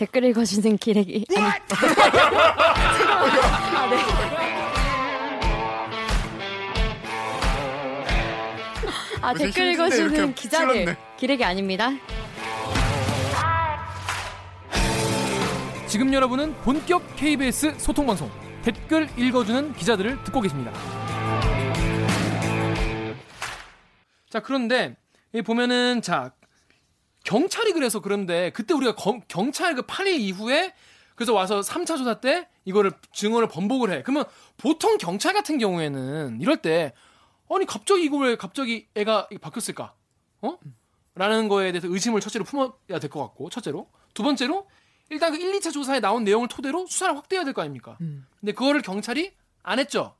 댓글 읽어주는 기레기. 아니. 아, 네. 아, 댓글 읽어주는 기자들. 찔렀네. 기레기 아닙니다. 지금 여러분은 본격 KBS 소통 방송 댓글 읽어주는 기자들을 듣고 계십니다. 자 그런데 보면은 자 경찰이 그래서 그런데 그때 우리가 검- 경찰 그 8일 이후에 그래서 와서 3차 조사 때 이거를 증언을 번복을 해. 그러면 보통 경찰 같은 경우에는 이럴 때 아니 갑자기 이거 왜 갑자기 애가 바뀌었을까? 어? 라는 거에 대해서 의심을 첫째로 품어야 될 것 같고 첫째로 두 번째로 일단 그 1, 2차 조사에 나온 내용을 토대로 수사를 확대해야 될 거 아닙니까? 음. 근데 그거를 경찰이 안 했죠.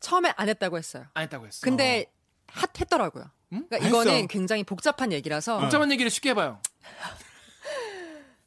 처음에 안 했다고 했어요. 안 했다고 했어. 근데 핫 했더라고요. 음? 그러니까 했어. 이거는 굉장히 복잡한 얘기라서 복잡한 얘기를 쉽게 해봐요.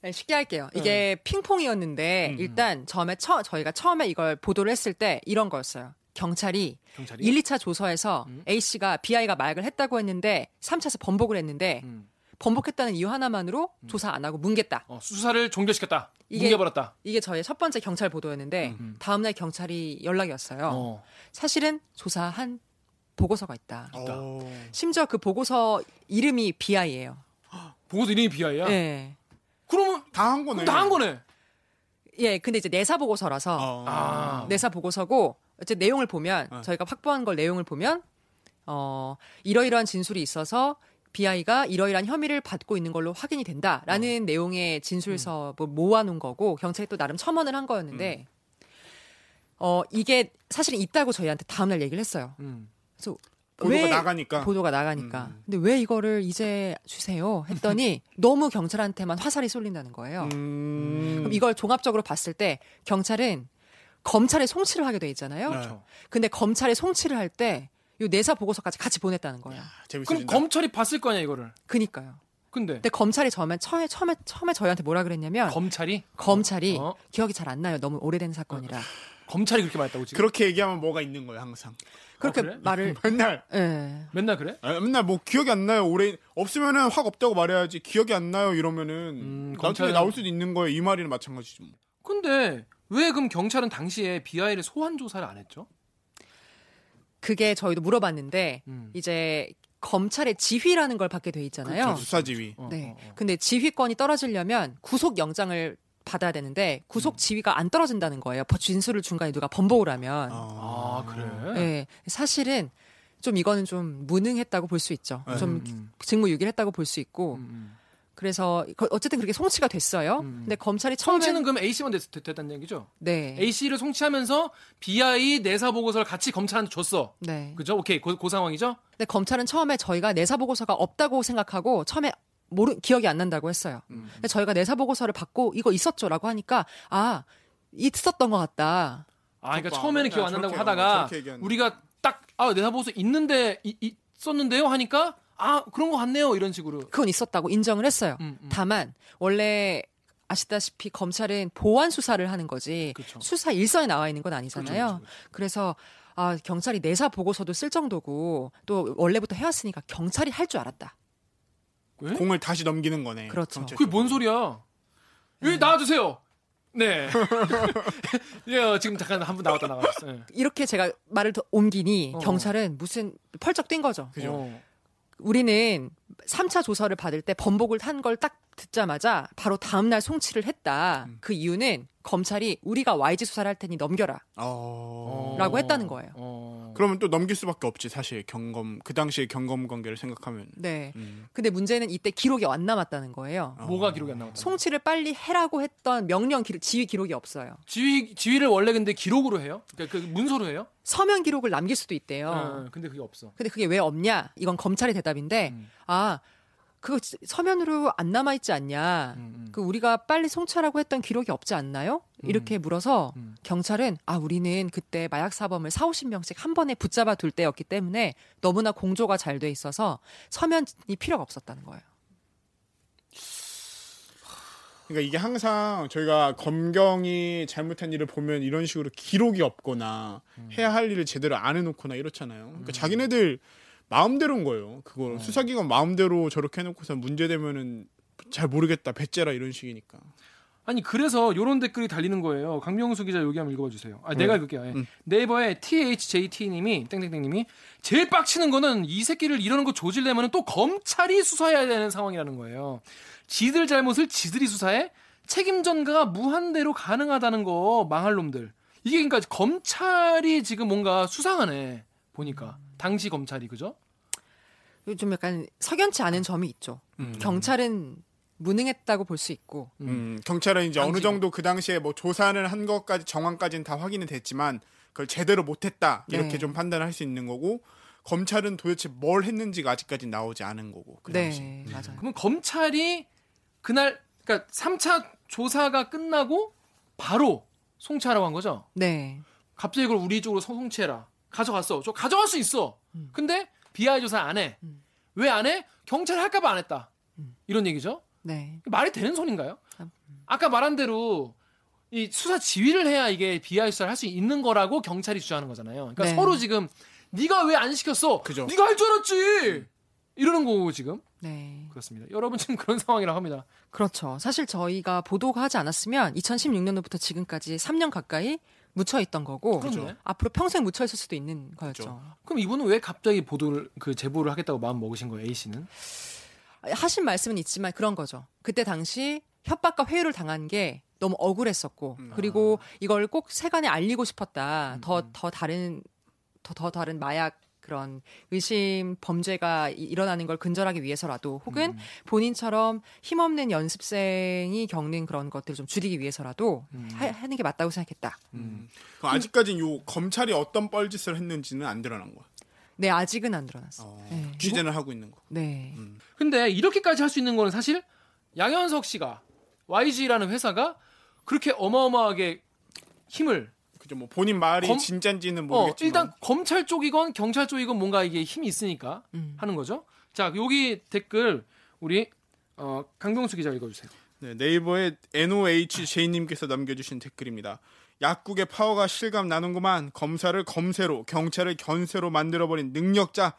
네, 쉽게 할게요. 이게 핑퐁이었는데 일단 처음에 처, 저희가 처음에 이걸 보도를 했을 때 이런 거였어요. 경찰이 경찰이 1, 2차 조서에서 A 씨가 BI가 마약을 했다고 했는데 3차에서 번복을 했는데 음. 번복했다는 이유 하나만으로 조사 안 하고 뭉갰다. 어, 수사를 종결시켰다. 이게- 뭉개버렸다. 이게 저의 첫 번째 경찰 보도였는데 다음날 경찰이 연락이 왔어요. 어. 사실은 조사한 보고서가 있다. 어. 심지어 그 보고서 이름이 BI예요. 보고서 이름이 비하야. 예. 그러면 다 한 거네. 다 한 거네. 예, 근데 이제 내사 보고서라서 어. 아. 내사 보고서고 어째 내용을 보면 어. 저희가 확보한 걸 내용을 보면 어 이러이러한 진술이 있어서 BI가 이러이러한 혐의를 받고 있는 걸로 확인이 된다라는 내용의 진술서 뭐 모아놓은 거고 경찰이 또 나름 첨언을 한 거였는데 어 이게 사실은 있다고 저희한테 다음날 얘기를 했어요. 음. 그래서 보도가 왜 나가니까. 보도가 나가니까 음. 근데 왜 이거를 이제 주세요 했더니 너무 경찰한테만 화살이 쏠린다는 거예요. 음. 그럼 이걸 종합적으로 봤을 때 경찰은 검찰에 송치를 하게 돼 있잖아요. 네. 그렇죠. 근데 검찰에 송치를 할 때 이 내사 보고서까지 같이 보냈다는 거예요. 그럼 재밌어진다. 검찰이 봤을 거 아니야 이거를. 그니까요. 근데 근데 검찰이 처음에 처음에 처음에 처음에 저희한테 뭐라 그랬냐면 검찰이 검찰이 어? 기억이 잘 안 나요. 너무 오래된 사건이라. 검찰이 그렇게 말했다고 지금. 그렇게 얘기하면 뭐가 있는 거예요, 항상. 그렇게 그래? 말을 맨날 예. 맨날 그래? 아, 맨날 뭐 기억이 안 나요. 오래 없으면은 확 없다고 말해야지. 기억이 안 나요 이러면은 음, 나중에 검찰은- 나올 수도 있는 거예요. 이 말이나 마찬가지죠. 뭐. 근데 왜 그럼 경찰은 당시에 비아이를 소환 조사를 안 했죠? 그게 저희도 물어봤는데 음. 이제 검찰의 지휘라는 걸 받게 돼 있잖아요. 그렇죠. 수사지휘. 어, 네. 어, 어. 근데 지휘권이 떨어지려면 구속 영장을 받아야 되는데 구속 지휘가 안 떨어진다는 거예요. 버- 진술을 중간에 누가 번복을 하면. 아 그래. 네. 사실은 좀 이거는 좀 무능했다고 볼 수 있죠. 네. 좀 음, 직무유기했다고 볼 수 있고. 음, 음. 그래서 거- 어쨌든 그렇게 송치가 됐어요. 음. 근데 검찰이 처음에 송치는 그럼 A 씨만 됐, 됐, 다는 얘기죠? 네. A 씨를 송치하면서 BI 내사 보고서를 같이 검찰한테 줬어. 네. 그죠? 오케이. 그, 그 상황이죠? 근데 검찰은 처음에 저희가 내사 보고서가 없다고 생각하고 처음에 모르 기억이 안 난다고 했어요. 음. 근데 저희가 내사 보고서를 받고 이거 있었죠라고 하니까 아 있었던 것 같다. 아, 그러니까 처음에는 안 기억 안 난다고 어, 하다가 우리가 딱 아, 내사 보고서 있는데 이, 있었는데요 하니까 아, 그런 거 같네요. 이런 식으로. 그건 있었다고 인정을 했어요. 음, 음. 다만 원래 아시다시피 검찰은 보완 수사를 하는 거지 그쵸. 수사 일서에 나와 있는 건 아니잖아요. 그쵸, 그쵸, 그쵸. 그래서 아 경찰이 내사 보고서도 쓸 정도고 또 원래부터 해왔으니까 경찰이 할 줄 알았다. 왜? 공을 다시 넘기는 거네. 그렇죠. 그게 뭔 소리야? 여기 나와주세요. 네. 예, 어, 지금 잠깐 한 분 나왔다 나갔어요. 예. 이렇게 제가 말을 더 옮기니 어. 경찰은 무슨 펄쩍 뛴 거죠. 그죠. 어. 우리는 3차 조사를 받을 때 번복을 한 걸 딱 듣자마자 바로 다음날 송치를 했다. 음. 그 이유는 검찰이 우리가 YG 수사를 할 테니 넘겨라. 어. 라고 했다는 거예요. 어. 그러면 또 넘길 수밖에 없지 사실 경검 그 당시의 경검 관계를 생각하면. 네. 음. 근데 문제는 이때 기록이 안 남았다는 거예요. 어. 뭐가 기록이 안 나왔다. 송치를 빨리 해라고 했던 명령 기록, 지휘 기록이 없어요. 지휘 지휘를 원래 근데 기록으로 해요? 그러니까 그 문서로 해요? 서면 기록을 남길 수도 있대요. 어, 근데 그게 없어. 근데 그게 왜 없냐? 이건 검찰의 대답인데, 음. 아, 그거 지- 서면으로 안 남아 있지 않냐? 음, 음. 그 우리가 빨리 송치하라고 했던 기록이 없지 않나요? 이렇게 물어서 음. 경찰은 아 우리는 그때 마약 사범을 4, 50명씩 한 번에 붙잡아 둘 때였기 때문에 너무나 공조가 잘 돼 있어서 서면이 필요가 없었다는 거예요. 그러니까 이게 항상 저희가 검경이 잘못한 일을 보면 이런 식으로 기록이 없거나 해야 할 일을 제대로 안 해놓거나 이렇잖아요. 그러니까 자기네들 마음대로인 거예요. 그거 수사기관 마음대로 저렇게 해놓고서 문제되면은 잘 모르겠다 배째라 이런 식이니까. 아니 그래서 요런 댓글이 달리는 거예요. 강명수 기자 여기 한번 읽어봐 주세요. 아 내가 읽을게요. 예. 네이버에 THJT님이 땡땡땡님이 제일 빡치는 거는 이 새끼를 이러는 거 조질려면 또 검찰이 수사해야 되는 상황이라는 거예요. 지들 잘못을 지들이 수사해 책임 전가가 무한대로 가능하다는 거 망할 놈들. 이게 그러니까 검찰이 지금 뭔가 수상하네 보니까 당시 검찰이 그죠? 좀 약간 석연치 않은 점이 있죠. 음. 경찰은 무능했다고 볼 수 있고 음, 경찰은 이제 어느 당시가. 정도 그 당시에 뭐 조사를 한 것까지 정황까지는 다 확인이 됐지만 그걸 제대로 못했다 이렇게 네. 좀 판단을 할수 있는 거고 검찰은 도대체 뭘 했는지가 아직까지 나오지 않은 거고 그 당시. 네 맞아요. 그러면 검찰이 그날 그러니까 3차 조사가 끝나고 바로 송치하라고 한 거죠? 네 갑자기 이걸 우리 쪽으로 송- 송치해라. 가져갔어. 저 가져갈 수 있어. 근데 BI 조사 안 해. 음. 왜안 해? 경찰이 할까봐 안 했다. 이런 얘기죠. 네. 말이 되는 소린가요? 아, 아까 말한 대로 이 수사 지휘를 해야 이게 BI 수사를 할 수 있는 거라고 경찰이 주장하는 거잖아요. 그러니까 네. 서로 지금 네가 왜 안 시켰어? 그죠. 네가 할 줄 알았지. 이러는 거고 지금 네. 그렇습니다. 여러분 지금 그런 상황이라고 합니다. 그렇죠. 사실 저희가 보도가 하지 않았으면 2016년도부터 지금까지 3년 가까이 묻혀 있던 거고 그렇죠. 앞으로 평생 묻혀 있을 수도 있는 거였죠. 그렇죠. 그럼 이분은 왜 갑자기 보도를 그 제보를 하겠다고 마음 먹으신 거예요? A 씨는? 하신 말씀은 있지만 그런 거죠. 그때 당시 협박과 회유를 당한 게 너무 억울했었고 음. 그리고 이걸 꼭 세간에 알리고 싶었다. 음, 더 음. 더 다른 더, 더 다른 마약 그런 의심 범죄가 이- 일어나는 걸 근절하기 위해서라도 혹은 음. 본인처럼 힘없는 연습생이 겪는 그런 것들을 좀 줄이기 위해서라도 음. 하, 하는 게 맞다고 생각했다. 음. 그럼 아직까지는 요 검찰이 어떤 뻘짓을 했는지는 안 드러난 거야. 네 아직은 안 드러났어. 어, 네. 취재는 하고 있는 거. 네. 음. 근데 이렇게까지 할 수 있는 거는 사실 양현석 씨가 YG라는 회사가 그렇게 어마어마하게 힘을. 뭐 본인 말이 검- 진짠지는 어, 모르겠지만 일단 검찰 쪽이건 경찰 쪽이건 뭔가 이게 힘이 있으니까 음. 하는 거죠. 자, 여기 댓글 우리 어, 강병수 기자 읽어주세요. 네, 네이버에 NOHJ님께서 남겨주신 댓글입니다. 약국의 파워가 실감 나는구만. 검사를 검세로, 경찰을 견세로 만들어버린 능력자.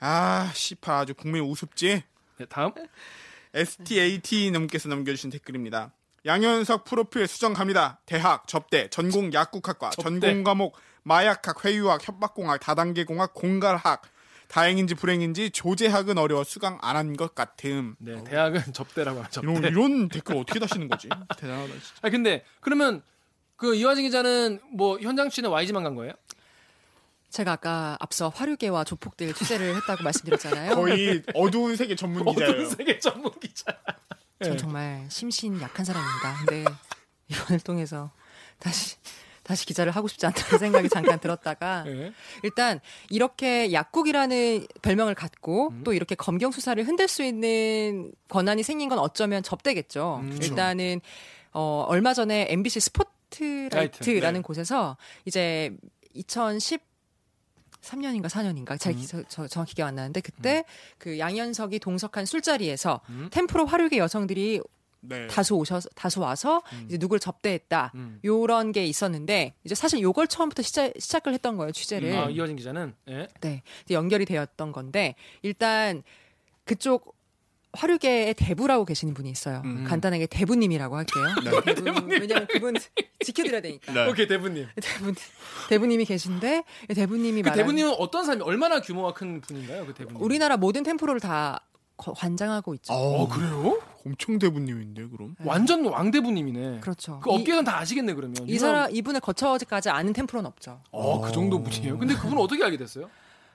아, 씨파 아주 국민 우습지. 네, 다음. STAT님께서 남겨주신 댓글입니다. 양현석 프로필 수정 갑니다. 대학, 접대, 전공 약국학과, 접대. 전공 과목, 마약학, 회유학, 협박공학, 다단계 공학, 공갈학. 다행인지 불행인지 조제학은 어려워 수강 안 한 것 같음. 네, 대학은 접대라고 하죠. 이런, 이런 댓글 어떻게 다시는 거지? 대단하다 진짜. 아 근데 그러면 그 이화진 기자는 뭐 현장 취재는 YG만 간 거예요? 제가 아까 앞서 화류계와 조폭들 취재를 했다고 말씀드렸잖아요. 거의 어두운 세계 전문 기자예요. 어떤 세계 전문 기자. 전 네. 정말 심신 약한 사람입니다. 근데 이번을 통해서 다시 다시 기자를 하고 싶지 않다는 생각이 잠깐 들었다가 네. 일단 이렇게 약국이라는 별명을 갖고 음. 또 이렇게 검경 수사를 흔들 수 있는 권한이 생긴 건 어쩌면 접대겠죠. 음, 그렇죠. 일단은 어 얼마 전에 MBC 스포트라이트라는 라이트, 네. 곳에서 이제 2010 3년인가 4년인가 잘 음. 기- 저, 저 정확히 기억 안 나는데 그때 그 양현석이 동석한 술자리에서 음. 텐프로 화류계 여성들이 네. 다수 오셔서 다수 와서 음. 이제 누굴 접대했다 음. 요런 게 있었는데 이제 사실 요걸 처음부터 시작, 시작을 했던 거예요 취재를 아, 이화진 기자는 예. 네 이제 연결이 되었던 건데 일단 그쪽 화류계의 대부라고 계시는 분이 있어요 음. 간단하게 대부님이라고 할게요 네. 대부, 왜냐면 그분 지켜드려야 되니까 네. 오케이 대부님. 대부 대부님이 계신데 대부님이 그 말하는 대부님은 어떤 사람이 얼마나 규모가 큰 분인가요? 그 대부님. 우리나라 모든 템프로를 다 거- 관장하고 있죠 어 그래요? 엄청 대부님인데 그럼. 완전 왕 대부님이네. 그렇죠 그 업계는 다 아시겠네 그러면. 이, 이 사람 이분을 거쳐가지 않은 템프로는 없죠 어그 정도 분이에요. 근데 그분 은 어떻게 알게 됐어요?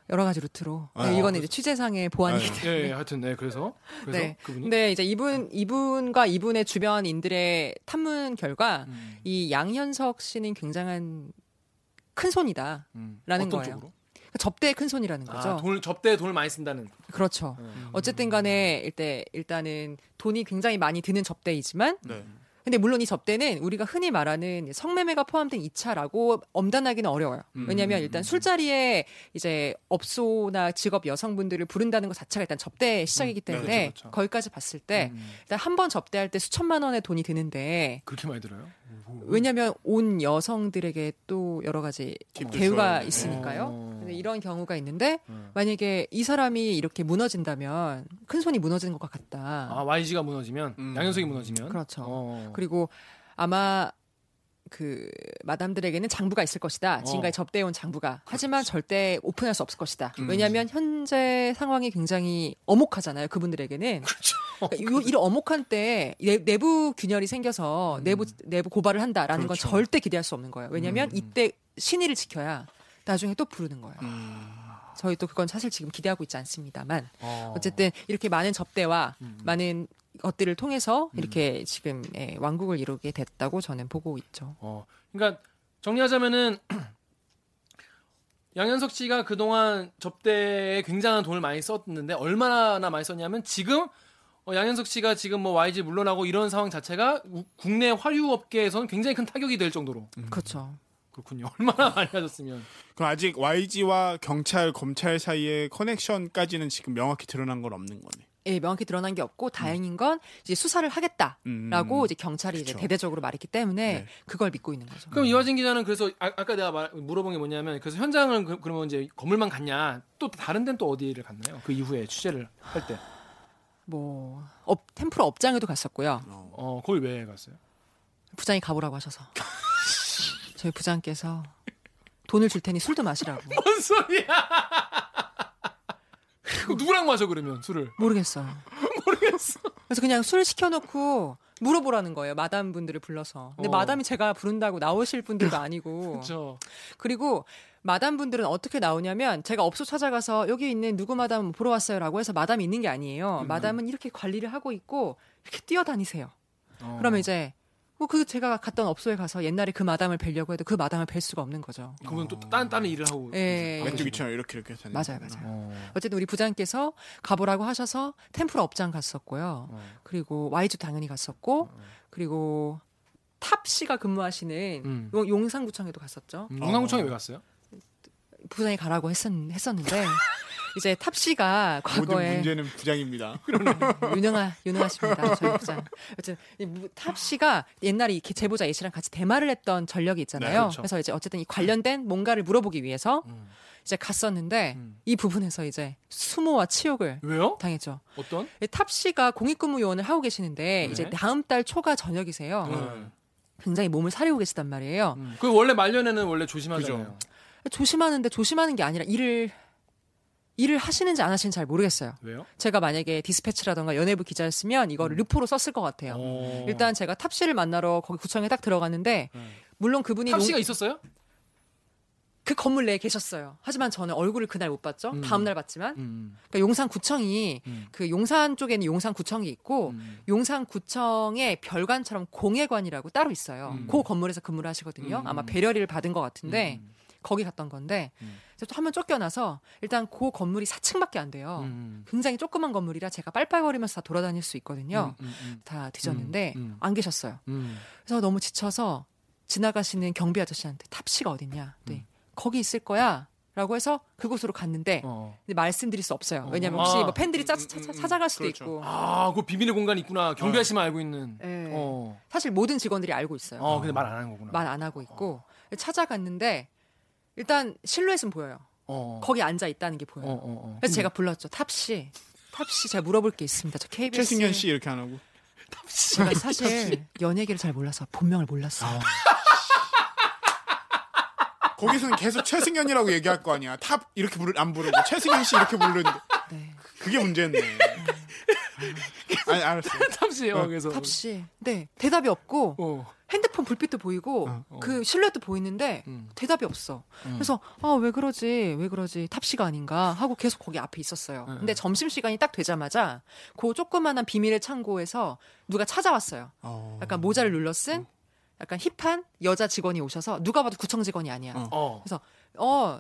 여러 가지 루트로 아, 네, 이거는 이제 취재상의 보안이기 아유. 때문에 예, 예 하여튼 네 그래서 그래서 네. 그분이. 근데 이제 이분 이분과 이분의 주변인들의 탐문 결과 음, 이 양현석 씨는 굉장한 큰 손이다. 음. 라는 거예요. 쪽으로? 접대의 큰 손이라는 거죠. 아, 돈을 접대에 돈을 많이 쓴다는. 그렇죠. 음. 어쨌든 간에 일단 일단은 돈이 굉장히 많이 드는 접대이지만 네. 근데 물론 이 접대는 우리가 흔히 말하는 성매매가 포함된 2차라고 엄단하기는 어려워요. 음, 왜냐하면 음, 일단 음. 술자리에 이제 업소나 직업 여성분들을 부른다는 것 자체가 일단 시작이기 음, 네, 때문에 그렇죠, 그렇죠. 거기까지 봤을 때 음, 일단 한 번 접대할 때 수천만 원의 돈이 드는데 그렇게 많이 들어요? 왜냐하면 온 여성들에게 또 여러 가지 대우가. 있으니까요. 어. 근데 이런 경우가 있는데 음. 만약에 이 사람이 이렇게 무너진다면 큰 손이 무너지는 것 같다. 아 YG가 무너지면 음. 양현석이 무너지면 그렇죠. 어. 그리고 아마 그 마담들에게는 장부가 있을 것이다. 지금까지 어. 접대해온 장부가. 하지만 절대 오픈할 수 없을 것이다. 음. 왜냐하면 현재 상황이 굉장히 엄혹하잖아요. 그분들에게는. 그렇죠. 그러니까 이- 이런 엄혹한 때 내, 내부 균열이 생겨서 내부 내부 고발을 한다라는 그렇죠. 건 절대 기대할 수 없는 거예요. 왜냐하면 음. 이때 신의를 지켜야 나중에 또 부르는 거예요. 음. 저희 또 그건 사실 지금 기대하고 있지 않습니다만 어. 어쨌든 이렇게 많은 접대와 음. 많은 것들을 통해서 이렇게 지금 예, 왕국을 이루게 됐다고 저는 보고 있죠. 어. 그러니까 정리하자면은 양현석 씨가 그동안 접대에 굉장한 돈을 많이 썼는데 얼마나 많이 썼냐면 지금 어, 양현석 씨가 지금 뭐 YG 물러나고 이런 상황 자체가 우- 국내 화류 업계에서는 굉장히 큰 타격이 될 정도로 그렇죠. 그렇군요. 얼마나 많이 가졌으면 그럼 아직 YG와 경찰, 검찰 사이의 커넥션까지는 지금 명확히 드러난 건 없는 거네. 예, 명확히 드러난 게 없고 다행인 건 이제 수사를 하겠다라고 음. 이제 경찰이 이제 그쵸. 대대적으로 말했기 때문에 네. 그걸 믿고 있는 거죠. 그럼 이화진 기자는 그래서 아, 까 내가 말, 물어본 게 뭐냐면 그래서 현장을 그, 러면 이제 건물만 갔냐 또 다른 데는 또 어디를 갔나요? 그 이후에 취재를 할 때. 뭐 업, 텐프로 업장에도 갔었고요. 어, 거기 왜 갔어요? 부장이 가보라고 하셔서 저희 부장께서 돈을 줄 테니 술도 마시라고 뭔 소리야? 누구랑 마셔 그러면 술을? 모르겠어요. 모르겠어. 그래서 그냥 술 시켜놓고 물어보라는 거예요. 마담 분들을 불러서. 근데 어. 마담이 제가 부른다고 나오실 분들도 아니고. 그렇죠. 그리고 마담 분들은 어떻게 나오냐면 제가 업소 찾아가서 여기 있는 누구 마담 보러 왔어요라고 해서 마담이 있는 게 아니에요. 마담은 이렇게 관리를 하고 있고 이렇게 뛰어다니세요. 어. 그러면 이제 뭐그 제가 갔던 업소에 가서 옛날에 그 마담을 뵈려고 해도 그 마담을 뵐 수가 없는 거죠. 그분 또 다른 다른 일을 하고. 예. 메뚜기처럼 이렇게 이렇게 사는. 맞아요, 맞아요. 어. 어쨌든 우리 부장께서 가보라고 하셔서 텐프로 업장 갔었고요. 어. 그리고 YG 당연히 갔었고 그리고 탑 씨가 근무하시는 음. 용- 용산구청에도 갔었죠. 음, 용산구청에 왜 갔어요? 부장이 가라고 했었, 했었는데 이제 탑 씨가 과거에 문제는 부장입니다. 유능하 유능하십니다. 저희 부장. 어쨌든 이 무- 탑 씨가 옛날에 이렇게 제보자 A 씨랑 같이 대마를 했던 전력이 있잖아요. 네, 그렇죠. 그래서 이제 어쨌든 이 관련된 뭔가를 물어보기 위해서 음. 이제 갔었는데 음. 이 부분에서 이제 수모와 치욕을 왜요? 당했죠. 어떤? 탑 씨가 공익근무 요원을 하고 계시는데 네. 이제 다음 달 초가 전역이세요. 음. 굉장히 몸을 사리고 계시단 말이에요. 음. 그 원래 말년에는 원래 조심하잖아요. 조심하는데 조심하는 게 아니라 일을 일을 하시는지 안 하시는지 잘 모르겠어요. 왜요? 제가 만약에 디스패치라던가 연예부 기자였으면 이거를 르포로 썼을 것 같아요. 어. 일단 제가 탑 씨를 만나러 거기 구청에 딱 들어갔는데 음. 물론 그분이 탑 용- 씨가 있었어요? 그 건물 내에 계셨어요. 하지만 저는 얼굴을 그날 못 봤죠. 음. 다음 날 봤지만 음. 그러니까 용산구청이 음. 그 용산 쪽에는 용산구청이 있고 음. 용산구청의 별관처럼 공예관이라고 따로 있어요. 음. 그 건물에서 근무를 하시거든요. 음. 아마 배려를 받은 것 같은데 음. 거기 갔던 건데 음. 또 한번 쫓겨나서 일단 그 건물이 4층밖에 안 돼요. 음. 굉장히 조그만 건물이라 제가 빨빨거리면서 다 돌아다닐 수 있거든요. 음, 음, 다 뒤졌는데 음, 음. 안 계셨어요. 음. 그래서 너무 지쳐서 지나가시는 경비 아저씨한테 탑시가 어딨냐? 네. 거기 있을 거야. 라고 해서 그곳으로 갔는데 어. 말씀드릴 수 없어요. 어. 왜냐면 혹시 아. 뭐 팬들이 짜, 음, 차, 음, 음, 찾아갈 수도 그렇죠. 있고 아, 그 비밀의 공간이 있구나. 경비 아씨만 알고 있는. 예. 어. 사실 모든 직원들이 알고 있어요. 어, 근데 말 안 하는 거구나. 말 안 하고 있고 찾아갔는데 일단 실루엣은 보여요. 어. 거기 앉아 있다는 게 보여요. 어, 어, 어. 그래서 제가 불렀죠. 탑씨, 탑씨 제가 물어볼 게 있습니다. 저 KBS 최승현 씨 이렇게 안 하고. 제가 사실 연예계를 잘 몰라서 본명을 몰랐어요. 거기서는 계속 최승현이라고 얘기할 거 아니야. 탑 이렇게 부르 안 부르고 최승현 씨 이렇게 부르는데 네. 그게 문제였네. 아니 알았어. 탑씨, 어, 그래서. 탑씨. 네. 대답이 없고 어. 핸드폰 불빛도 보이고 어. 그 실루엣도 보이는데 음. 대답이 없어. 그래서 아 왜 그러지 왜 그러지 탑씨가 아닌가 하고 계속 거기 앞에 있었어요. 음. 근데 점심 시간이 딱 되자마자 그 조그만한 비밀의 창고에서 누가 찾아왔어요. 어. 약간 모자를 눌러 쓴 약간 힙한 여자 직원이 오셔서 누가 봐도 구청 직원이 아니야. 어. 어. 그래서 어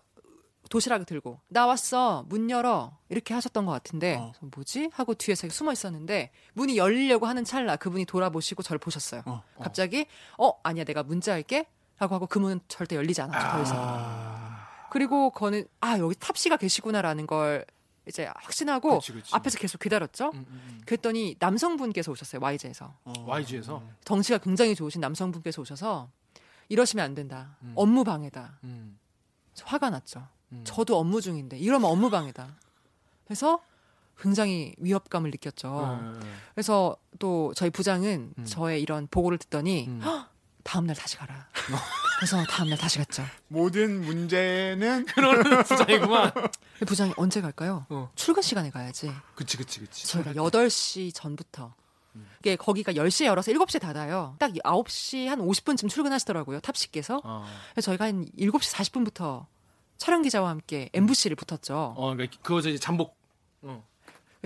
도시락을 들고 나왔어 문 열어 이렇게 하셨던 것 같은데 어. 뭐지 하고 뒤에서 숨어 있었는데 문이 열리려고 하는 찰나 그분이 돌아보시고 저를 보셨어요. 어. 갑자기 어 아니야 내가 문자할게 라고 하고 그 문은 절대 열리지 않았죠 더 이상. 아. 그리고 거는 아 여기 탑씨가 계시구나라는 걸 이제 확신하고 그치, 그치. 앞에서 계속 기다렸죠. 음, 음, 그랬더니 남성분께서 오셨어요 YG에서 어. 음. YG에서. 덩치가 굉장히 좋으신 남성분께서 오셔서 이러시면 안 된다. 음. 업무 방해다. 음. 화가 났죠. 음. 저도 업무 중인데 이러면 업무 방해다. 그래서 굉장히 위협감을 느꼈죠. 네, 네. 그래서 또 저희 부장은 음. 저의 이런 보고를 듣더니 음. "헉, 다음날 다시 가라. 그래서 다음날 다시 갔죠. 모든 문제는 그런 부장이구만. 부장이 언제 갈까요? 어. 출근 시간에 가야지. 그치 그치 그치. 저희가 8시 전부터. 음. 이게 거기가 10시에 열어서 7시에 닫아요. 딱 9시 한 50분쯤 출근하시더라고요. 탑식께서. 어. 그래서 저희가 한 7시 40분부터 촬영 기자와 함께 MBC를 붙었죠. 어, 그러니까 그거 이제 잠복. 어.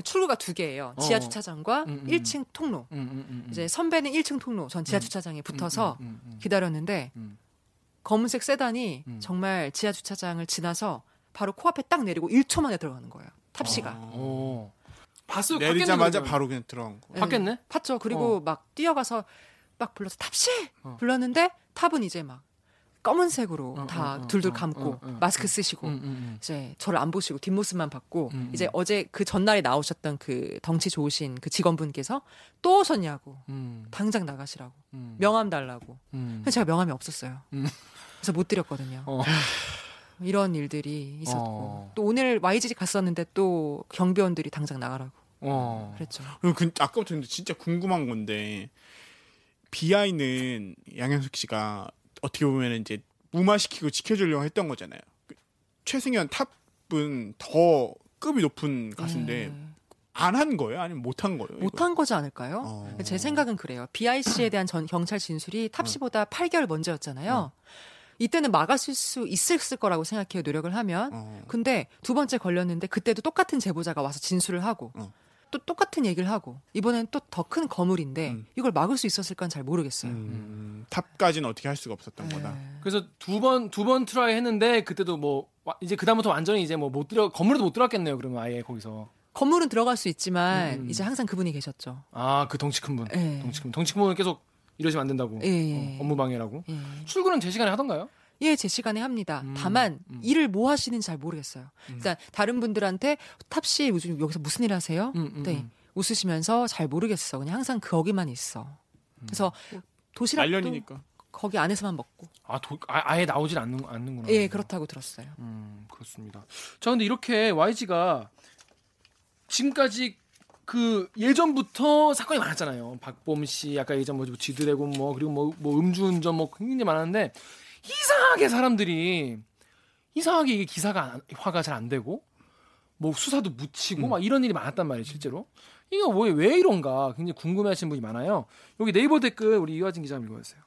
출구가 두 개예요. 지하 어. 주차장과 음, 음. 1층 통로. 음, 음, 음, 음. 이제 선배는 1층 통로, 전 지하 주차장에 붙어서 음, 음, 음, 기다렸는데 음. 검은색 세단이 음. 정말 지하 주차장을 지나서 바로 코앞에 딱 내리고 1초 만에 들어가는 거예요. 탑시가. 어. 봤어요. 내리자마자 바로 그냥 들어간 거. 그러면. 팠겠네. 팠죠. 그리고 막 뛰어가서 막 불러서 탑시 어. 불렀는데 탑은 이제 막 검은색으로 어, 다 어, 어, 둘둘 어, 감고 어, 어, 마스크 쓰시고 음, 음, 음. 이제 저를 안 보시고 뒷모습만 봤고 음, 이제 음. 어제 그 전날에 나오셨던 그 덩치 좋으신 그 직원분께서 또 오셨냐고 음, 당장 나가시라고 음, 명함 달라고 음. 제가 명함이 없었어요 음. 그래서 못 드렸거든요 어. 이런 일들이 있었고 어. 또 오늘 YG 갔었는데 또 경비원들이 당장 나가라고 어. 그랬죠 그리고 그, 아까부터 근데 진짜 궁금한 건데 비아이는 양현석 씨가 어떻게 보면 이제 무마시키고 지켜주려고 했던 거잖아요. 그 최승현 탑은 더 급이 높은 가수인데 네. 안한 거예요? 아니면 못한 거예요? 못한 거지 않을까요? 어. 제 생각은 그래요. BIC에 대한 전, 경찰 진술이 탑시보다 8개월 먼저였잖아요. 이때는 막았을 수 있었을 거라고 생각해요. 노력을 하면. 어. 근데 두 번째 걸렸는데 그때도 똑같은 제보자가 와서 진술을 하고 어. 또 똑같은 얘기를 하고 이번엔 또 더 큰 거물인데 음. 이걸 막을 수 있었을까는 잘 모르겠어요. 음, 탑까지는 어떻게 할 수가 없었던 네. 거다. 그래서 두 번 두 번 try 했는데 그때도 뭐 와- 이제 그다음부터 완전히 이제 뭐 못 들어 건물에도 못 들어갔겠네요. 그러면 아예 거기서 건물은 들어갈 수 있지만 음. 이제 항상 그분이 계셨죠. 아 그 덩치 큰 분, 예. 덩치 큰 분, 덩치 큰 분은 계속 이러시면 안 된다고 예, 예. 어, 업무 방해라고 예. 출근은 제 시간에 하던가요? 예, 제 시간에 합니다. 음, 다만 음. 일을 뭐 하시는지 잘 모르겠어요. 일단 다른 분들한테 탑씨 요즘 여기서 무슨 일 하세요? 음, 음, 네. 음. 웃으시면서 잘 모르겠어. 그냥 항상 거기만 있어. 그래서 도시락도 말년이니까. 거기 안에서만 먹고. 아, 도, 아, 예 나오질 않는 않는구나. 예, 그렇다고 들었어요. 음, 그렇습니다. 자, 근데 이렇게 YG가 지금까지 그 예전부터 사건이 많았잖아요. 박범 씨, 아까 예전 뭐 지드래곤 뭐 그리고 뭐, 뭐 음주운전 뭐 굉장히 많았는데 이상하게 사람들이 이상하게 이게 기사가 안- 화가 잘 안 되고 뭐 수사도 묻히고 막 이런 일이 많았단 말이에요, 실제로. 이거 왜, 왜 이런가 굉장히 궁금해하시는 분이 많아요. 여기 네이버 댓글 우리 이화진 기자 한번 읽어주세요.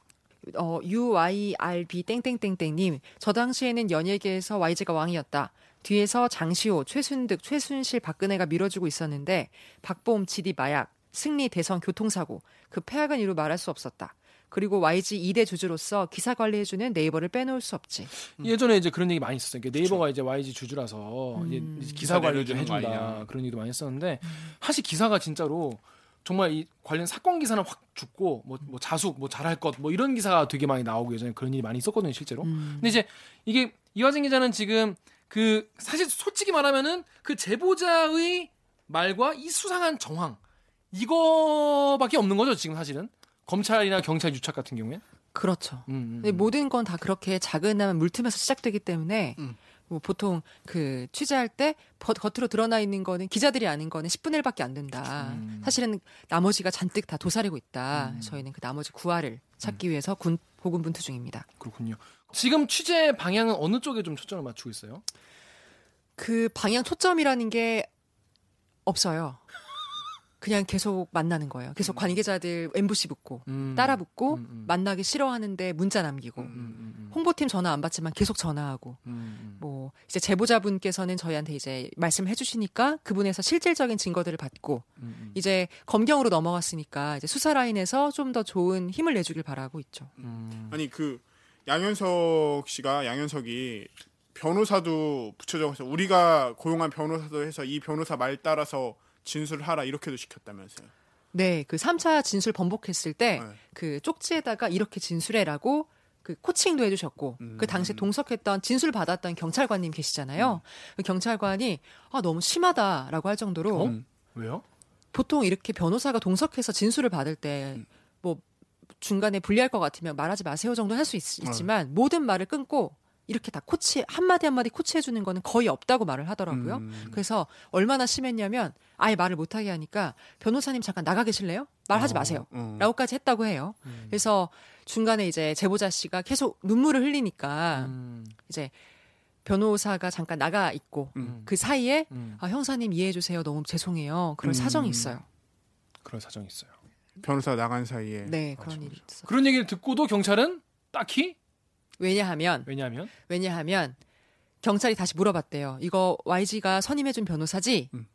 어, UYRB 땡땡땡땡님. 저 당시에는 연예계에서 YG가 왕이었다. 뒤에서 장시호, 최순득, 최순실, 박근혜가 밀어주고 있었는데 박보험, 지디 마약, 승리, 대선 교통사고 그 폐악은 이루 말할 수 없었다. 그리고 YG 2대 주주로서 기사 관리해주는 네이버를 빼놓을 수 없지. 예전에 이제 그런 얘기 많이 있었어요. 그러니까 네이버가 이제 YG 주주라서 이제 음. 기사 기사 관리 좀 해준다. 그런 얘기도 많이 했었는데 사실 기사가 진짜로 정말 이 관련 사건 기사는 확 죽고 뭐, 뭐 자숙 뭐 잘할 것 뭐 이런 기사가 되게 많이 나오고 예전에 그런 일이 많이 있었거든요 실제로. 음. 근데 이제 이게 이화진 기자는 지금 그 사실 솔직히 말하면은 그 제보자의 말과 이 수상한 정황 이거밖에 없는 거죠 지금 사실은 검찰이나 경찰 유착 같은 경우에. 그렇죠. 음, 음, 근데 모든 건 다 그렇게 작은 물틈에서 시작되기 때문에 음. 뭐 보통 그 취재할 때 버- 겉으로 드러나 있는 거는 기자들이 아는 거는 10분의 1밖에 안 된다. 음. 사실은 나머지가 잔뜩 다 도사리고 있다. 음. 저희는 그 나머지 구화를 찾기 위해서 군 고군분투 중입니다. 그렇군요. 지금 취재 방향은 어느 쪽에 좀 초점을 맞추고 있어요? 그 방향 초점이라는 게 없어요. 그냥 계속 만나는 거예요. 계속 관계자들 엠부시 붙고 음. 따라 붙고 음, 음. 만나기 싫어하는데 문자 남기고 음, 음, 음, 홍보팀 전화 안 받지만 계속 전화하고 음, 음. 뭐 이제 제보자분께서는 저희한테 이제 말씀해 주시니까 그분에서 실질적인 증거들을 받고 음, 음. 이제 검경으로 넘어갔으니까 이제 수사 라인에서 좀 더 좋은 힘을 내주길 바라고 있죠. 음. 아니 그 양현석 씨가 양현석이 변호사도 붙여줘서 우리가 고용한 변호사도 해서 이 변호사 말 따라서 진술하라 이렇게도 시켰다면서요. 네, 그 3차 진술 번복했을 때 네. 그 쪽지에다가 이렇게 진술해라고 그 코칭도 해주셨고 음. 그 당시에 동석했던 진술 받았던 경찰관님 계시잖아요. 그 경찰관이 아 너무 심하다라고 할 정도로 어? 왜요? 보통 이렇게 변호사가 동석해서 진술을 받을 때 음. 뭐 중간에 불리할 것 같으면 말하지 마세요 정도 할수 어. 있지만 모든 말을 끊고 이렇게 다 코치 한마디 한마디 코치해 주는 거는 거의 없다고 말을 하더라고요. 음. 그래서 얼마나 심했냐면 아예 말을 못 하게 하니까 변호사님 잠깐 나가 계실래요? 말하지 어, 마세요. 어. 라고까지 했다고 해요. 음. 그래서 중간에 이제 제보자 씨가 계속 눈물을 흘리니까 음. 이제 변호사가 잠깐 나가 있고 음. 그 사이에 음. 아 형사님 이해해 주세요. 너무 죄송해요. 그런 음. 사정이 있어요. 그런 사정이 있어요. 변호사 나간 사이에 네, 맞아, 그런. 일이 있어. 그런 얘기를 듣고도 경찰은 딱히 왜냐하면 왜냐하면 왜냐하면 경찰이 다시 물어봤대요. 이거 YG가 선임해준 변호사지? 음.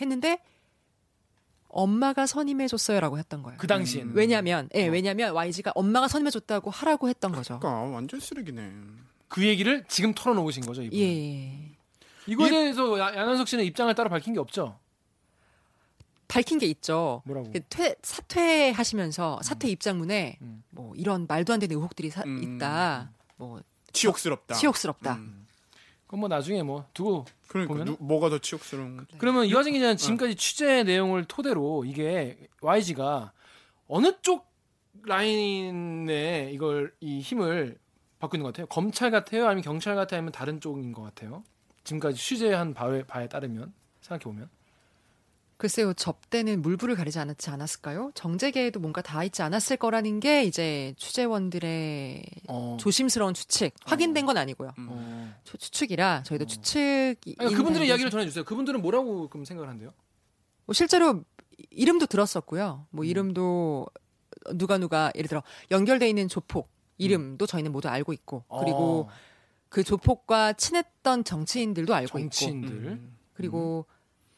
했는데 엄마가 선임해줬어요라고 했던 거예요. 그 당시에는 왜냐면, 예, 어. 왜냐면 YG가 엄마가 선임해줬다고 하라고 했던 거죠. 그러니까 완전 쓰레기네. 그 얘기를 지금 털어놓으신 거죠, 이분. 예, 예. 이거에 이- 대해서 야- 양현석 씨는 입장을 따로 밝힌 게 없죠. 밝힌 게 있죠. 뭐라고? 그 퇴, 사퇴하시면서 사퇴 입장문에 음. 뭐 이런 말도 안 되는 의혹들이 사- 음. 있다. 뭐 치욕스럽다. 치욕스럽다. 음. 그건 뭐 나중에 뭐 두고 그러니까 보면은? 누- 뭐가 더 치욕스러운 거지? 그러면 이화진 기자는 어. 지금까지 취재 내용을 토대로 이게 YG가 어느 쪽 라인에 이걸 이 힘을 받고 있는 것 같아요? 검찰 같아요? 아니면 경찰 같아요? 아니면 다른 쪽인 것 같아요? 지금까지 취재한 바에, 바에 따르면 생각해 보면 글쎄요, 접대는 물불을 가리지 않았지 않았을까요? 정재계에도 뭔가 다 있지 않았을 거라는 게 이제 취재원들의 어. 조심스러운 추측. 확인된 건 아니고요. 음. 어. 추, 추측이라 저희도 어. 추측이. 아니, 그분들의 이야기를 전해주세요. 그분들은 뭐라고 그럼 생각을 한대요? 뭐 실제로 이름도 들었었고요. 뭐 음. 이름도 누가 누가 예를 들어 연결돼 있는 조폭 이름도 저희는 모두 알고 있고 그리고 어, 그 조폭과 친했던 정치인들도 알고 있고 정치인들 음. 그리고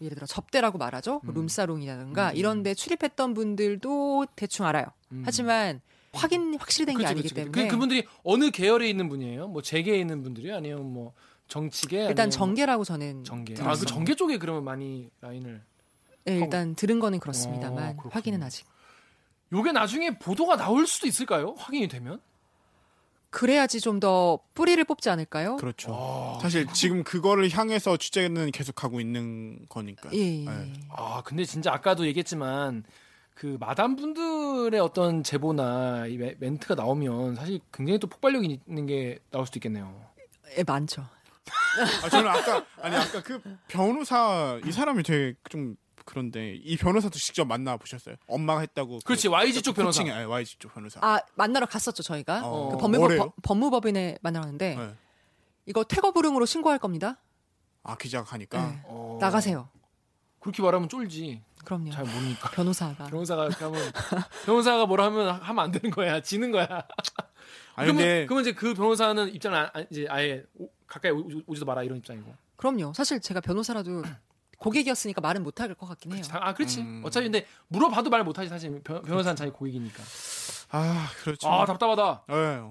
예를 들어 접대라고 말하죠. 음. 룸사롱이라든가 음. 이런 데 출입했던 분들도 대충 알아요. 음. 하지만 확인 확실된 게 그치, 아니기 그치, 그치. 때문에 그, 그분들이 어느 계열에 있는 분이에요? 뭐 재계에 있는 분들이 아니면 뭐 정치계 일단 아니면 정계라고 저는 정계. 아, 들었어요. 그 정계 쪽에 그러면 많이 라인을. 네, 일단 들은 거는 그렇습니다만 어. 확인은 아직 요게 나중에 보도가 나올 수도 있을까요? 확인이 되면? 그래야지 좀 더 뿌리를 뽑지 않을까요? 그렇죠. 아, 사실 지금 그거를 향해서 취재는 계속 하고 있는 거니까. 예, 예. 네. 아, 근데 진짜 아까도 얘기했지만 그 마담 분들의 어떤 제보나 이 멘- 멘트가 나오면 사실 굉장히 또 폭발력 있는 게 나올 수도 있겠네요. 예, 많죠. 아, 저는 아까 아니 아까 그 변호사 이 사람이 되게 좀 그런데 이 변호사도 직접 만나 보셨어요? 엄마가 했다고. 그 그렇지, YG 쪽 변호사. 코칭에, 아니, YG 쪽 변호사. 아 만나러 갔었죠 저희가 어, 그 법무법, 뭐래요? 법무법인에 만나러 갔는데 네. 이거 퇴거 불응으로 신고할 겁니다. 아 기자가 가니까. 네. 어, 나가세요. 그렇게 말하면 쫄지. 그럼요. 잘 모르니까. 변호사가 변호사가 하면 변호사가 뭐라 하면 하면 안 되는 거야. 지는 거야. 아니 그러면, 근데 그러면 이제 그 변호사는 입장을 안- 안- 이제 아예 오- 가까이 오- 오지도 마라 이런 입장이고. 그럼요. 사실 제가 변호사라도 고객이었으니까 말은 못 할 것 같긴 해요. 아 그렇지. 음. 어차피 근데 물어봐도 말 못하지 사실 변, 변호사는 자기 고객이니까. 아 그렇죠. 아 답답하다. 네.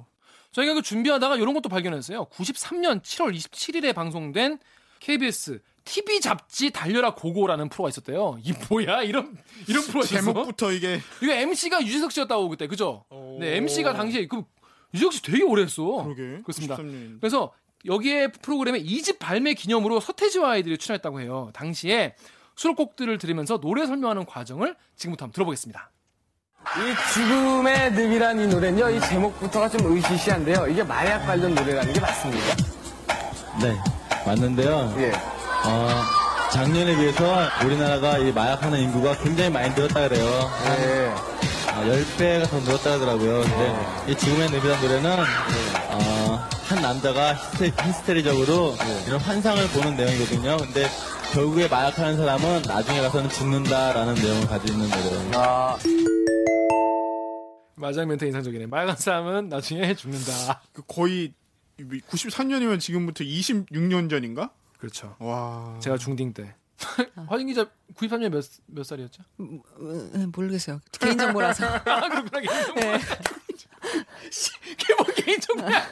저희가 그 준비하다가 이런 것도 발견했어요. 93년 7월 27일에 방송된 KBS TV 잡지 달려라 고고라는 프로가 있었대요. 이 뭐야 이런 이런 있었어? 제목부터 이게 이거 MC가 유재석 씨였다고 그때 그죠? 오. 네 MC가 당시에 그 유재석 씨 되게 오래 했어. 그러게. 그렇습니다. 93년. 그래서 여기에 프로그램에 2집 발매 기념으로 서태지와 아이들이 출연했다고 해요. 당시에 수록곡들을 들으면서 노래 설명하는 과정을 지금부터 한번 들어보겠습니다. 이 죽음의 늪이란 이 노래는요, 이 제목부터가 좀 의시시한데요. 이게 마약 관련 노래라는 게 맞습니까? 네, 맞는데요. 예. 어, 작년에 비해서 우리나라가 이 마약하는 인구가 굉장히 많이 늘었다 그래요. 예. 어, 10배가 더 늘었다 하더라고요. 근데 이 죽음의 늪이라는 노래는 어, 한 남자가 히스테, 히스테 리적으로 이런 환상을 보는 내용이거든요. 근데 결국에 마약하는 사람은 나중에 가서는 죽는다라는 내용을 가지고 있는 노래예요. 아, 마지막 멘트 인상적이네. 마약한 사람은 나중에 죽는다. 그 거의 93년이면 지금부터 26년 전인가? 그렇죠. 와. 제가 중딩 때. 화진 기자 93년 몇, 몇 살이었죠? 음, 음, 모르겠어요. 개인정보라서. 아, 그렇구나. 개인정보. 네. 그게 뭐 개인정보야.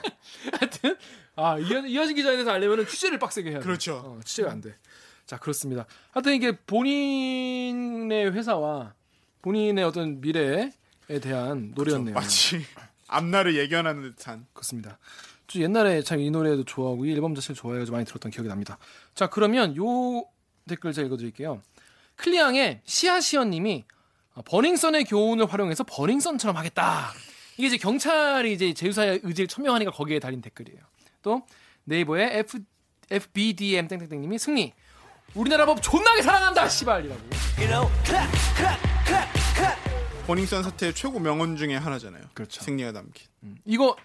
하여튼, 아, 이하- 이하진 기자에 대해서 알려면 취재를 빡세게 해야 돼. 그렇죠. 어, 취재가 안 돼. 자, 그렇습니다. 하여튼 이게 본인의 회사와 본인의 어떤 미래에 대한 노래였네요. 마치 앞날을 예견하는 듯한. 그렇습니다. 저 옛날에 참 이 노래도 좋아하고 이 앨범 자체를 좋아해가지고 많이 들었던 기억이 납니다. 자 그러면 요 댓글 제가 읽어드릴게요. 클리앙의 시아시언님이 어, 버닝썬의 교훈을 활용해서 버닝썬처럼 하겠다. 이게 이제 경찰이 이제 제휴사의 의지를 천명하니까 거기에 달린 댓글이에요. 또 네이버의 F FBDM 땡땡땡님이 승리. 우리나라 법 존나게 사랑한다 씨발이라고. 버닝썬 사태의 최고 명언 중에 하나잖아요. 그렇죠. 승리가 담긴. 이거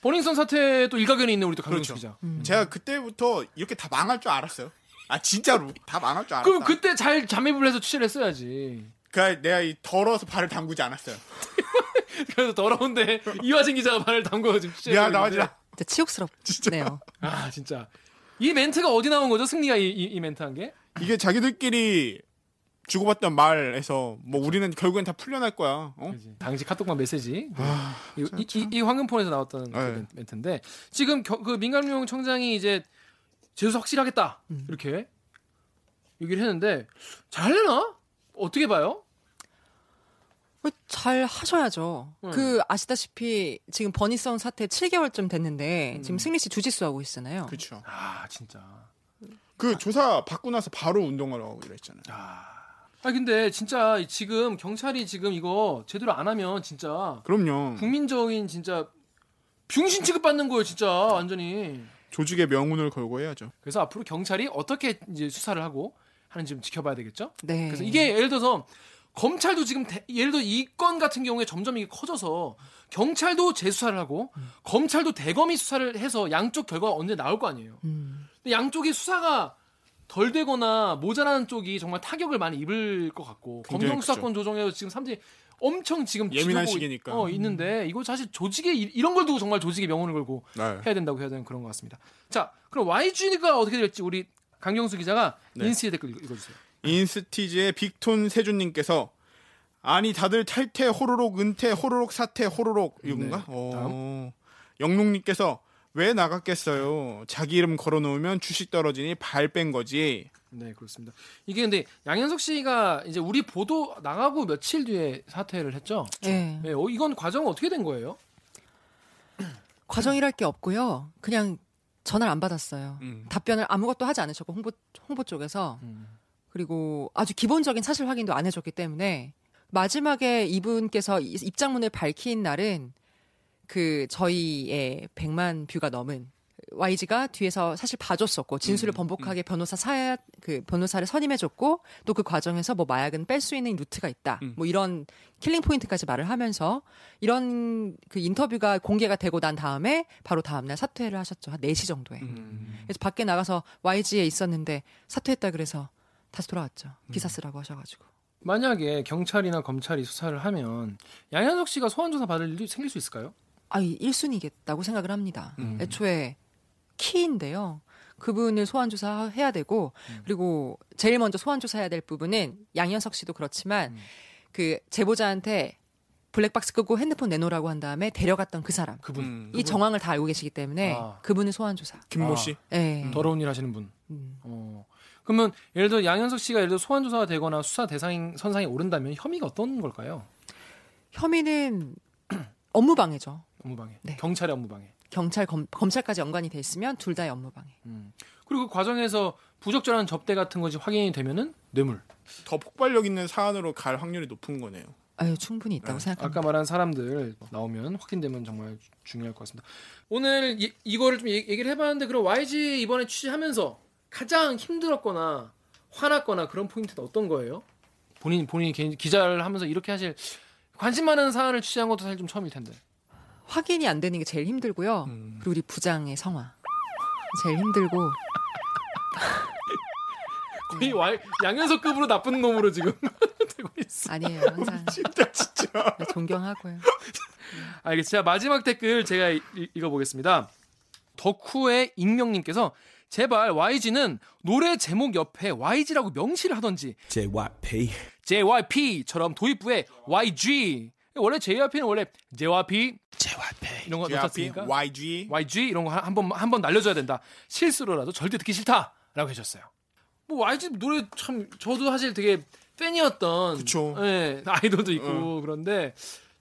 버닝썬 사태 또 일가견이 있는 우리 또 강동수 그렇죠. 기자. 제가 그때부터 이렇게 다 망할 줄 알았어요. 아 진짜로 다 망할 줄 알았다. 그럼 그때 잘 잠입을 해서 취재를 했어야지. 그러니까 내가 이 더러워서 발을 담그지 않았어요. 그래서 더러운데 이화진 기자가 발을 담궈 지금 취재. 미안 나와지라. 진짜 치욕스럽네요. 아 진짜 이 멘트가 어디 나온 거죠? 승리가 이, 이, 이 멘트 한 게? 이게 자기들끼리 주고받던 말에서 뭐 우리는 결국엔 다 풀려날 거야. 어? 당시 카톡방 메시지. 아, 이, 이, 이, 이 황금폰에서 나왔던 그 네. 멘- 멘트인데 지금 겨- 그 민간용 청장이 이제 재수 확실하겠다 이렇게 얘기를 했는데 잘하려나? 어떻게 봐요? 어, 잘 하셔야죠. 음. 그 아시다시피 지금 버니썬 사태 7개월쯤 됐는데 지금 승리 씨 주짓수 하고 있잖아요. 그렇죠. 아 진짜. 그 조사 받고 나서 바로 운동을 하고 이랬잖아요. 아 근데 진짜 지금 경찰이 지금 이거 제대로 안 하면 진짜 그럼요. 국민적인 진짜 병신 취급받는 거예요 진짜 완전히. 조직의 명운을 걸고 해야죠. 그래서 앞으로 경찰이 어떻게 이제 수사를 하고 하는지 좀 지켜봐야 되겠죠. 네. 그래서 이게 예를 들어서 검찰도 지금 대- 예를 들어 이 건 같은 경우에 점점 이게 커져서 경찰도 재수사를 하고 검찰도 대검이 수사를 해서 양쪽 결과가 언제 나올 거 아니에요. 음. 근데 양쪽이 수사가 덜 되거나 모자라는 쪽이 정말 타격을 많이 입을 것 같고 검경 수사권 조정에서 지금 삼들이 엄청 지금 예민한 시기니까. 어, 있는데 이거 사실 조직의 이- 이런 걸 두고 정말 조직의 명운을 걸고 네. 해야 된다고 해야 되는 그런 것 같습니다. 자, 그럼 YG가 어떻게 될지 우리 강경수 기자가 네. 인스티 댓글 읽- 읽어주세요. 인스티즈의 빅톤 세준님께서 아니 다들 탈퇴 호로록 은퇴 호로록 사퇴 호로록 이건가? 네, 어. 영롱님께서 왜 나갔겠어요? 자기 이름 걸어놓으면 주식 떨어지니 발 뺀 거지. 네, 그렇습니다. 이게 근데 양현석 씨가 이제 우리 보도 나가고 며칠 뒤에 사퇴를 했죠. 네. 네, 어, 이건 과정은 어떻게 된 거예요? 과정이랄 게 없고요. 그냥 전화를 안 받았어요. 음. 답변을 아무것도 하지 않으셨고 홍보 홍보 쪽에서 음. 그리고 아주 기본적인 사실 확인도 안 해줬기 때문에 마지막에 이분께서 이- 입장문을 밝힌 날은 그 저희의 100만 view가 넘은 YG가 뒤에서 사실 봐줬었고 진술을 음, 번복하게 변호사 사, 그 변호사를 선임해줬고 또 그 과정에서 뭐 마약은 뺄 수 있는 루트가 있다. 음. 뭐 이런 killing point까지 말을 하면서 이런 그 인터뷰가 공개가 되고 난 다음에 바로 다음날 사퇴를 하셨죠. 한 4시 정도에. 음. 그래서 밖에 나가서 YG에 있었는데 사퇴했다 그래서 다시 돌아왔죠. 음. 기사 쓰라고 하셔가지고. 만약에 경찰이나 검찰이 수사를 하면 양현석 씨가 소환 조사 받을 일이 생길 수 있을까요? 아, 이 1순위겠다고 생각을 합니다. 음. 애초에 키인데요. 그분을 소환 조사해야 되고 음. 그리고 제일 먼저 소환 조사해야 될 부분은 양현석 씨도 그렇지만 음. 그 제보자한테 블랙박스 끄고 핸드폰 내놓으라고 한 다음에 데려갔던 그 사람. 그분 음. 이 정황을 다 알고 계시기 때문에 아. 그분을 소환 조사. 김모 아. 씨. 예. 더러운 일 하시는 분. 음. 어. 그러면 예를 들어 양현석 씨가 예를 들어 소환 조사가 되거나 수사 대상 선상에 오른다면 혐의가 어떤 걸까요? 혐의는 업무 방해죠. 업무 방해. 네. 경찰의 업무 방해. 경찰 검, 검찰까지 연관이 돼 있으면 둘 다의 업무방해. 음. 그리고 그 과정에서 부적절한 접대 같은 것이 확인이 되면은 뇌물. 더 폭발력 있는 사안으로 갈 확률이 높은 거네요. 아유 충분히 있다고 네. 생각합니다. 아까 말한 사람들 나오면 확인되면 정말 주- 중요할 것 같습니다. 오늘 이, 이거를 좀 얘기- 얘기를 해봤는데 그럼 YG 이번에 취재하면서 가장 힘들었거나 화났거나 그런 포인트는 어떤 거예요? 본인 본인이 개인 기자를 하면서 이렇게 하실 관심 많은 사안을 취재한 것도 사실 좀 처음일 텐데. 확인이 안 되는 게 제일 힘들고요. 음. 그리고 우리 부장의 성화 제일 힘들고 거의 와, 양현석급으로 나쁜 놈으로 지금 되고 있어. 아니에요 항상 진짜 진짜. 네, 존경하고요. 알겠습니다. 자, 마지막 댓글 제가 이- 이- 읽어보겠습니다. 덕후의 익명님께서 제발 YG는 노래 제목 옆에 YG라고 명시를 하던지 JYP. JYP처럼 도입부에 YG 원래 JYP는 원래 JYP JYP. 이런 거 JYP, 넣었습니까? YG. YG 이런 거 한번 한 번 날려줘야 된다. 실수로라도 절대 듣기 싫다라고 해줬어요. 뭐 YG 노래 참 저도 사실 되게 팬이었던 그쵸. 예, 아이돌도 있고 그런데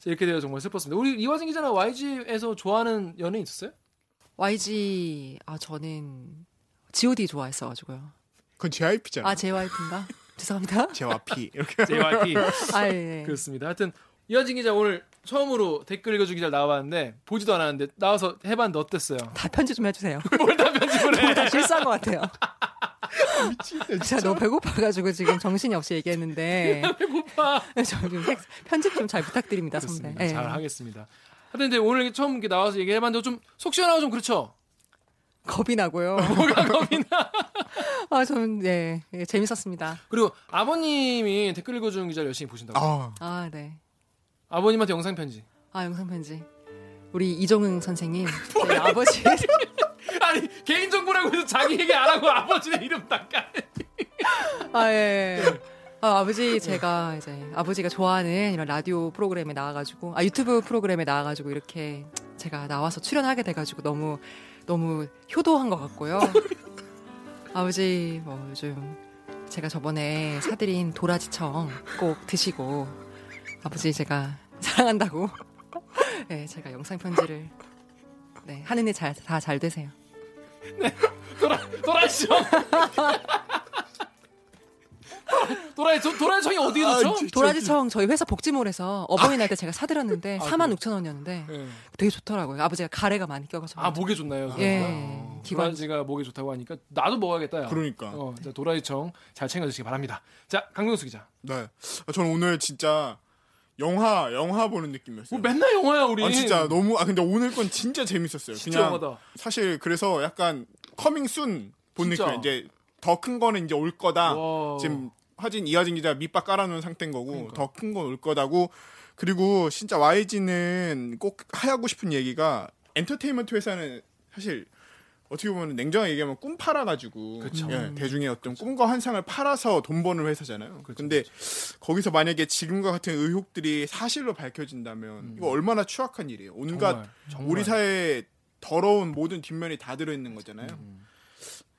이렇게 되어 정말 슬펐습니다. 우리 이화진 기자는 YG에서 좋아하는 연예인 있었어요? YG 아 저는 G.O.D 좋아했어가지고요. 그건 JYP잖아. 아 JYP인가? 죄송합니다. JYP 이렇게. JYP 아 예. 그렇습니다. 하여튼 이화진 기자 오늘 처음으로 댓글 읽어주기 잘 나와봤는데 보지도 않았는데 나와서 해봤는데 어땠어요? 다 편집 좀 해주세요. 뭘 다 편집을 해? 다 실수한 것 같아요. 제가 너무 배고파가지고 지금 정신이 없이 얘기했는데 배고파. 좀 편집 좀 잘 부탁드립니다, 선배. 그렇습니다. 예. 잘 하겠습니다. 하여튼 근데 오늘 처음 이렇게 나와서 얘기해봤는데 좀 속 시원하고 좀 그렇죠? 겁이 나고요. 뭐가 겁이 나? 아, 좀, 예, 예, 재밌었습니다. 그리고 아버님이 댓글 읽어주는 기자를 열심히 보신다고. 아. 아, 아, 네. 아버님한테 영상 편지. 아, 영상 편지. 우리 이종흥 선생님, 저희 아버지. 아니 개인 정보라고 해서 자기 얘기 안 하고 아버지의 이름 닦아. 아, 예. 아, 아버지, 제가 이제, 아버지가 좋아하는 이런 라디오 프로그램에 나와가지고, 아, 유튜브 프로그램에 나와가지고, 이렇게 제가 나와서 출연하게 돼가지고, 너무, 너무 효도한 것 같고요. 아버지, 뭐, 요즘, 제가 저번에 사드린 도라지청 꼭 드시고, 아버지 제가 사랑한다고, 네, 제가 영상 편지를, 네, 하는 일 잘, 다 잘 되세요. 돌아 돌아시죠. 도라이 도라이청이 어디에 아, 넣죠? 진- 도라지 청 저희 회사 복지몰에서 어버이날 때 제가 사드렸는데 아, 4만 6천 원이었는데 예. 되게 좋더라고요. 아버지가 가래가 많이 껴가지고. 아 목에 좋나요? 예. 어, 기관- 도라지가 목에 좋다고 하니까 나도 먹어야겠다. 야. 그러니까. 어, 자, 도라이청 잘 챙겨주시기 바랍니다. 자 강경수 기자. 네. 아, 저는 오늘 진짜 영화 영화 보는 느낌이었어요. 뭐 맨날 영화야 우리. 아 진짜 너무 아 근데 오늘 건 진짜 재밌었어요. 진짜 그냥 영화다. 사실 그래서 약간 coming soon 본. 느낌 이제 더 큰 거는 이제 올 거다. 와. 지금 하진 이하진 기자 밑밥 깔아놓은 상태인 거고 그러니까. 더큰 건 올 거다고 그리고 진짜 YG는 꼭 하고 싶은 얘기가 엔터테인먼트 회사는 사실 어떻게 보면 냉정하게 얘기하면 꿈 팔아가지고 그쵸. 예, 대중의 어떤 꿈과 환상을 팔아서 돈 버는 회사잖아요. 그쵸, 근데 거기서 만약에 지금과 같은 의혹들이 사실로 밝혀진다면 이거 얼마나 추악한 일이에요. 온갖 정말, 정말. 우리 사회의 더러운 모든 뒷면이 다 들어있는 거잖아요. 음.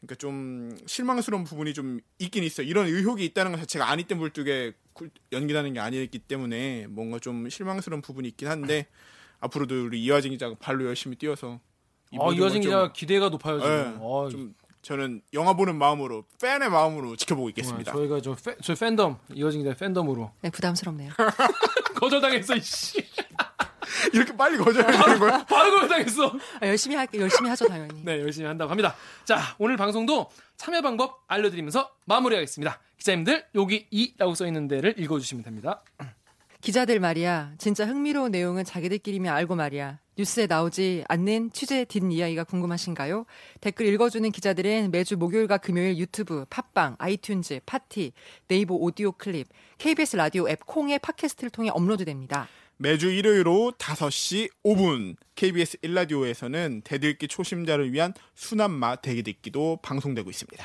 그러니까 좀 실망스러운 부분이 좀 있긴 있어요. 이런 의혹이 있다는 것 자체가 아니 때 물뚝에 굴- 연기하는 게 아니기 때문에 뭔가 좀 실망스러운 부분이 있긴 한데 앞으로도 우리 이화진 기자가 발로 열심히 뛰어서 이 아 이화진 기자 기대가 높아요 지금. 예, 어, 좀 저는 영화 보는 마음으로 팬의 마음으로 지켜보고 있겠습니다. 저희가 저, 팬, 저 팬덤 이화진 기자 팬덤으로 네, 부담스럽네요. 거절당했어 이씨. 이렇게 빨리 거절하는 거야? 바로 거절당했어. 아, 열심히 할게 열심히 하죠 당연히. 네, 열심히 한다고 합니다. 자, 오늘 방송도 참여 방법 알려드리면서 마무리하겠습니다. 기자님들, 여기 이라고 써 있는 데를 읽어주시면 됩니다. 기자들 말이야. 진짜 흥미로운 내용은 자기들끼리면 알고 말이야. 뉴스에 나오지 않는 취재 뒷이야기가 궁금하신가요? 댓글 읽어주는 기자들은 매주 목요일과 금요일 유튜브, 팟빵, 아이튠즈, 팟티, 네이버 오디오 클립, KBS 라디오 앱 콩의 팟캐스트를 통해 업로드됩니다. 매주 일요일 오후 5시 5분 KBS 1라디오에서는 대들기 초심자를 위한 수남마 대기듣기도 방송되고 있습니다.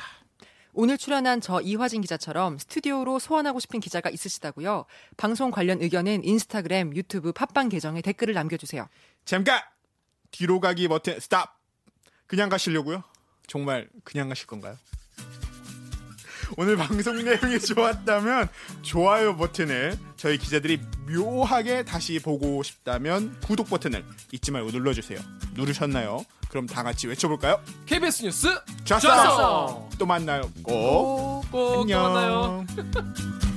오늘 출연한 저 이화진 기자처럼 스튜디오로 소환하고 싶은 기자가 있으시다고요? 방송 관련 의견은 인스타그램, 유튜브, 팟빵 계정에 댓글을 남겨주세요. 잠깐 뒤로 가기 버튼 스탑. 그냥 가시려고요? 정말 그냥 가실 건가요? 오늘 방송 내용이 좋았다면 좋아요 버튼을 저희 기자들이 묘하게 다시 보고 싶다면 구독 버튼을 잊지 말고 눌러주세요. 누르셨나요? 그럼 다 같이 외쳐볼까요? KBS 뉴스 좋았어! 좋았어! 또 만나요. 꼭. 꼭또 안녕. 만나요.